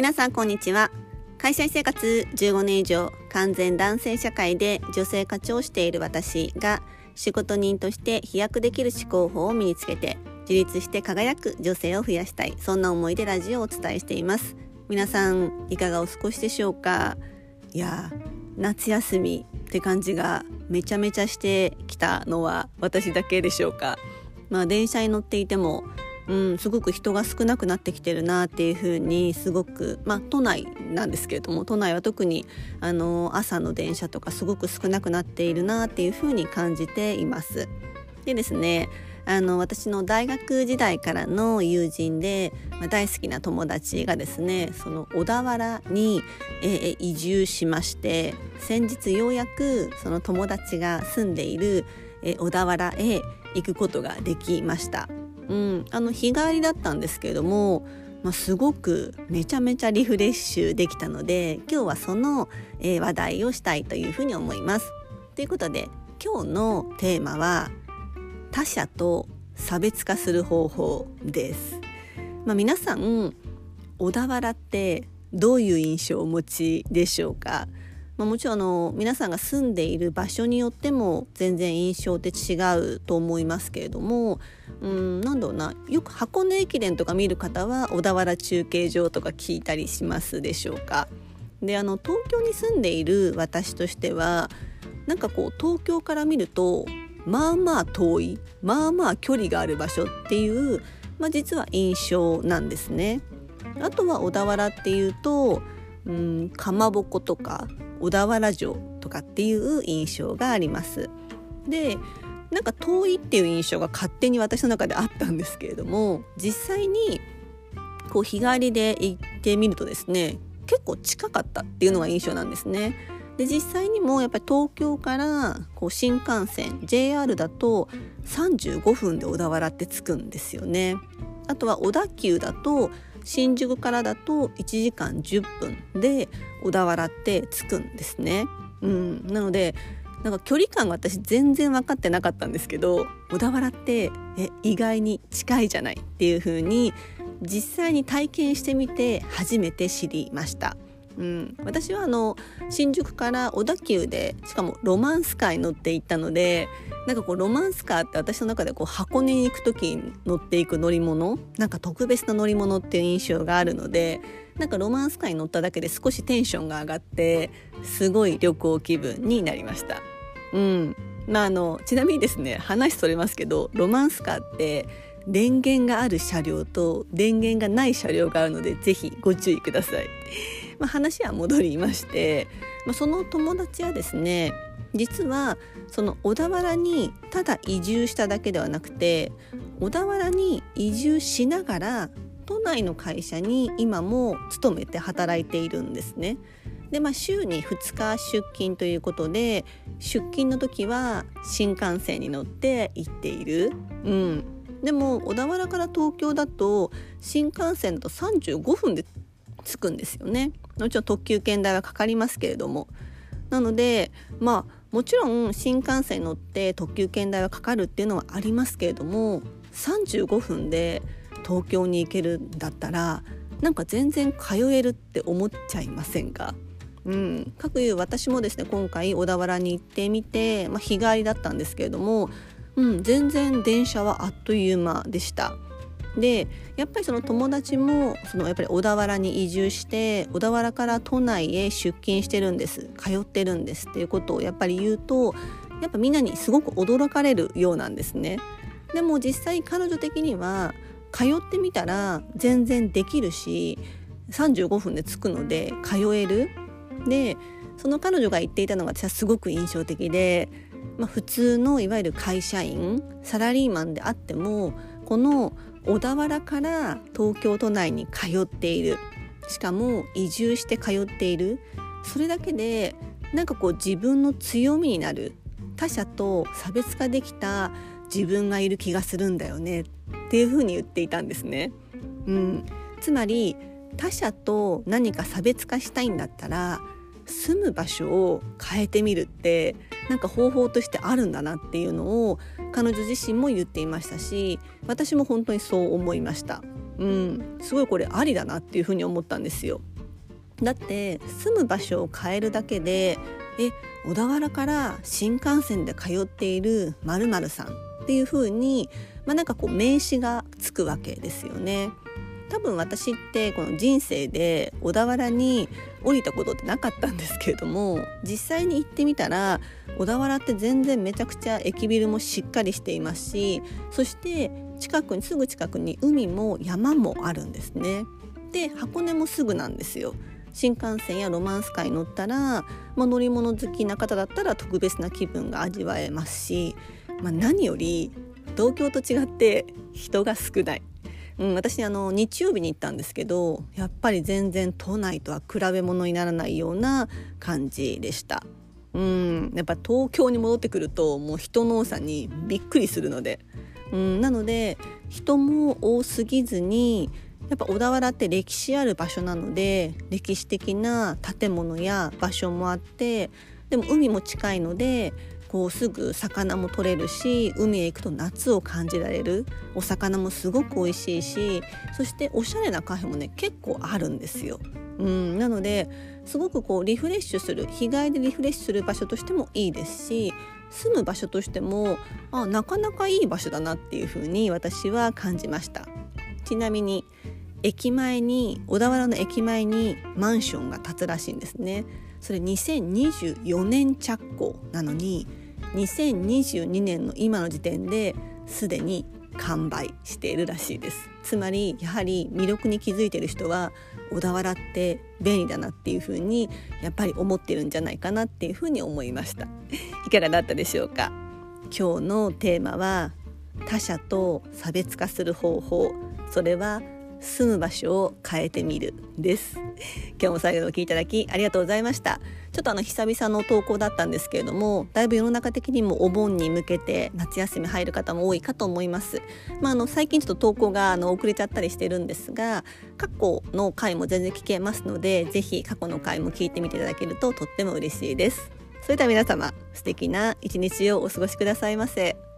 皆さんこんにちは。会社員生活15年以上完全男性社会で女性課長をしている私が仕事人として飛躍できる思考法を身につけて自立して輝く女性を増やしたい。そんな思いでラジオをお伝えしています。皆さんいかがお過ごしでしょうか？いや夏休みって感じがめちゃめちゃしてきたのは私だけでしょうか？まあ電車に乗っていてもうん、すごく人が少なくなってきてるなっていうふうにすごく、まあ、都内なんですけれども都内は特にあの朝の電車とかすごく少なくなっているなっていうふうに感じています。でですねあの私の大学時代からの友人で、まあ、大好きな友達がですねその小田原に、え、移住しまして先日ようやくその友達が住んでいる、え、小田原へ行くことができました。うん、あの日帰りだったんですけれども、まあ、すごくめちゃめちゃリフレッシュできたので今日はその、え、話題をしたいというふうに思います。ということで今日のテーマは他者と差別化する方法です。まあ、皆さん小田原ってどういう印象をお持ちでしょうか？まあ、もちろんあの皆さんが住んでいる場所によっても全然印象って違うと思いますけれどもうんなんだろうなよく箱根駅伝とか見る方は小田原中継所とか聞いたりしますでしょうか。であの東京に住んでいる私としてはなんかこう東京から見るとまあまあ遠いまあまあ距離がある場所っていう、まあ、実は印象なんですね。あとは小田原っていうとうんかまぼことか小田原城とかっていう印象があります。でなんか遠いっていう印象が勝手に私の中であったんですけれども実際にこう日帰りで行ってみるとですね結構近かったっていうのが印象なんですね。で実際にもやっぱり東京からこう新幹線 JR だと35分で小田原って着くんですよね。あとは小田急だと新宿からだと1時間10分で小田原って着くんですね。うん、なのでなんか距離感が私全然分かってなかったんですけど小田原ってえ意外に近いじゃないっていう風に実際に体験してみて初めて知りました。うん、私はあの新宿から小田急でしかもロマンスカーに乗って行ったのでなんかこうロマンスカーって私の中でこう箱根に行く時に乗っていく乗り物なんか特別な乗り物っていう印象があるのでなんかロマンスカーに乗っただけで少しテンションが上がってすごい旅行気分になりました。うんまあ、あのちなみにですね話それますけどロマンスカーって電源がある車両と電源がない車両があるのでぜひご注意ください。まあ、話は戻りまして、まあ、その友達はですね実はその小田原にただ移住しただけではなくて小田原に移住しながら都内の会社に今も勤めて働いているんですね。でまあ、週に2日出勤ということで出勤の時は新幹線に乗って行っている、うん、でも小田原から東京だと新幹線だと35分で着くんですよね。もちろん特急券代はかかりますけれども。なのでまあもちろん新幹線に乗って特急券代はかかるっていうのはありますけれども35分で東京に行けるんだったらなんか全然通えるって思っちゃいませんか？うん、かくいう私もですね今回小田原に行ってみて、まあ、日帰りだったんですけれども、うん、全然電車はあっという間でした。でやっぱりその友達もそのやっぱり小田原に移住して小田原から都内へ出勤してるんです通ってるんですっていうことをやっぱり言うとやっぱみんなにすごく驚かれるようなんですね。でも実際彼女的には通ってみたら全然できるし35分で着くので通えるでその彼女が言っていたのが私はすごく印象的で、まあ、普通のいわゆる会社員サラリーマンであってもこの小田原から東京都内に通っている。しかも移住して通っている。それだけでなんかこう自分の強みになる。他者と差別化できた。自分がいる気がするんだよね。っていうふうに言っていたんですね。うん、つまり他者と何か差別化したいんだったら住む場所を変えてみるってなんか方法としてあるんだなっていうのを彼女自身も言っていましたし私も本当にそう思いました。うん、すごいこれありだなっていうふうに思ったんですよ。だって住む場所を変えるだけでえ小田原から新幹線で通っている〇〇さんっていう風にまあ、なんかこう名刺がつくわけですよね。多分私ってこの人生で小田原に降りたことってなかったんですけれども実際に行ってみたら小田原って全然めちゃくちゃ駅ビルもしっかりしていますしそして近くにすぐ近くに海も山もあるんですね。で箱根もすぐなんですよ。新幹線やロマンスカーに乗ったら、まあ、乗り物好きな方だったら特別な気分が味わえますし、まあ、何より東京と違って人が少ない。うん、私あの日曜日に行ったんですけどやっぱり全然都内とは比べ物にならないような感じでした。うん、やっぱ東京に戻ってくるともう人の多さにびっくりするので、うん、なので人も多すぎずにやっぱ小田原って歴史ある場所なので歴史的な建物や場所もあってでも海も近いのでこうすぐ魚も取れるし海へ行くと夏を感じられる。お魚もすごく美味しいしそしておしゃれなカフェもね結構あるんですよ。うん、なのですごくこうリフレッシュする日帰りでリフレッシュする場所としてもいいですし住む場所としてもあなかなかいい場所だなっていうふうに私は感じました。ちなみに駅前に小田原の駅前にマンションが建つらしいんですね。それ2024年着工なのに2022年の今の時点ですでに完売しているらしいです。つまりやはり魅力に気づいている人は小田原って便利だなっていうふうにやっぱり思ってるんじゃないかなっていうふうに思いました。いかがだったでしょうか？今日のテーマは他者と差別化する方法。それは住む場所を変えてみるです。今日も最後までお聞きいただきありがとうございました。ちょっとあの久々の投稿だったんですけれどもだいぶ世の中的にもお盆に向けて夏休み入る方も多いかと思います。まあ、あの最近ちょっと投稿があの遅れちゃったりしてるんですが過去の回も全然聞けますのでぜひ過去の回も聞いてみていただけるととっても嬉しいです。それでは皆様素敵な一日をお過ごしくださいませ。